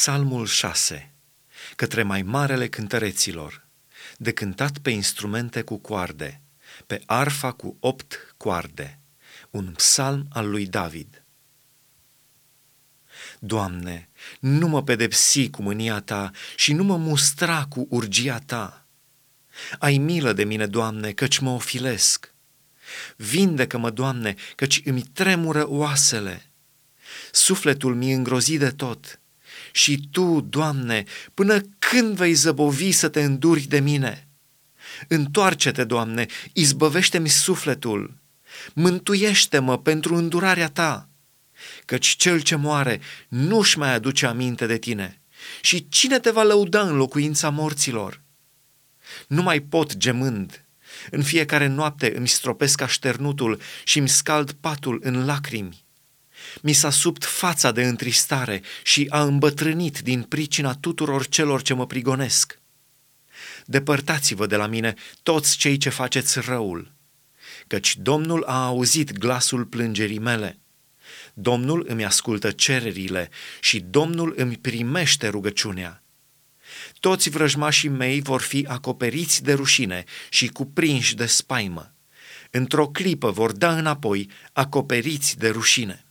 Psalmul 6 Către mai marele cântăreților De cântat pe instrumente cu coarde Pe arfa cu opt coarde Un psalm al lui David Doamne, nu mă pedepsi cu mânia Ta și nu mă mustra cu urgia Ta. Ai milă de mine, Doamne, căci mă ofilesc. Vindecă-mă, Doamne, căci îmi tremură oasele. Sufletul mi îngrozi de tot și Tu, Doamne, până când vei zăbovi să te înduri de mine? Întoarce-te, Doamne, izbăvește-mi sufletul, mântuiește-mă pentru îndurarea Ta, căci cel ce moare nu-și mai aduce aminte de Tine. Și cine te va lăuda în locuința morților? Nu mai pot gemând. În fiecare noapte îmi stropesc așternutul și îmi scald patul în lacrimi mi s-a subt fața de întristare și a îmbătrânit din pricina tuturor celor ce mă prigonesc. Depărtați-vă de la mine toți cei ce faceți răul, căci Domnul a auzit glasul plângerii mele. Domnul îmi ascultă cererile și Domnul îmi primește rugăciunea. Toți vrăjmașii mei vor fi acoperiți de rușine și cuprinși de spaimă. Într-o clipă vor da înapoi, acoperiți de rușine.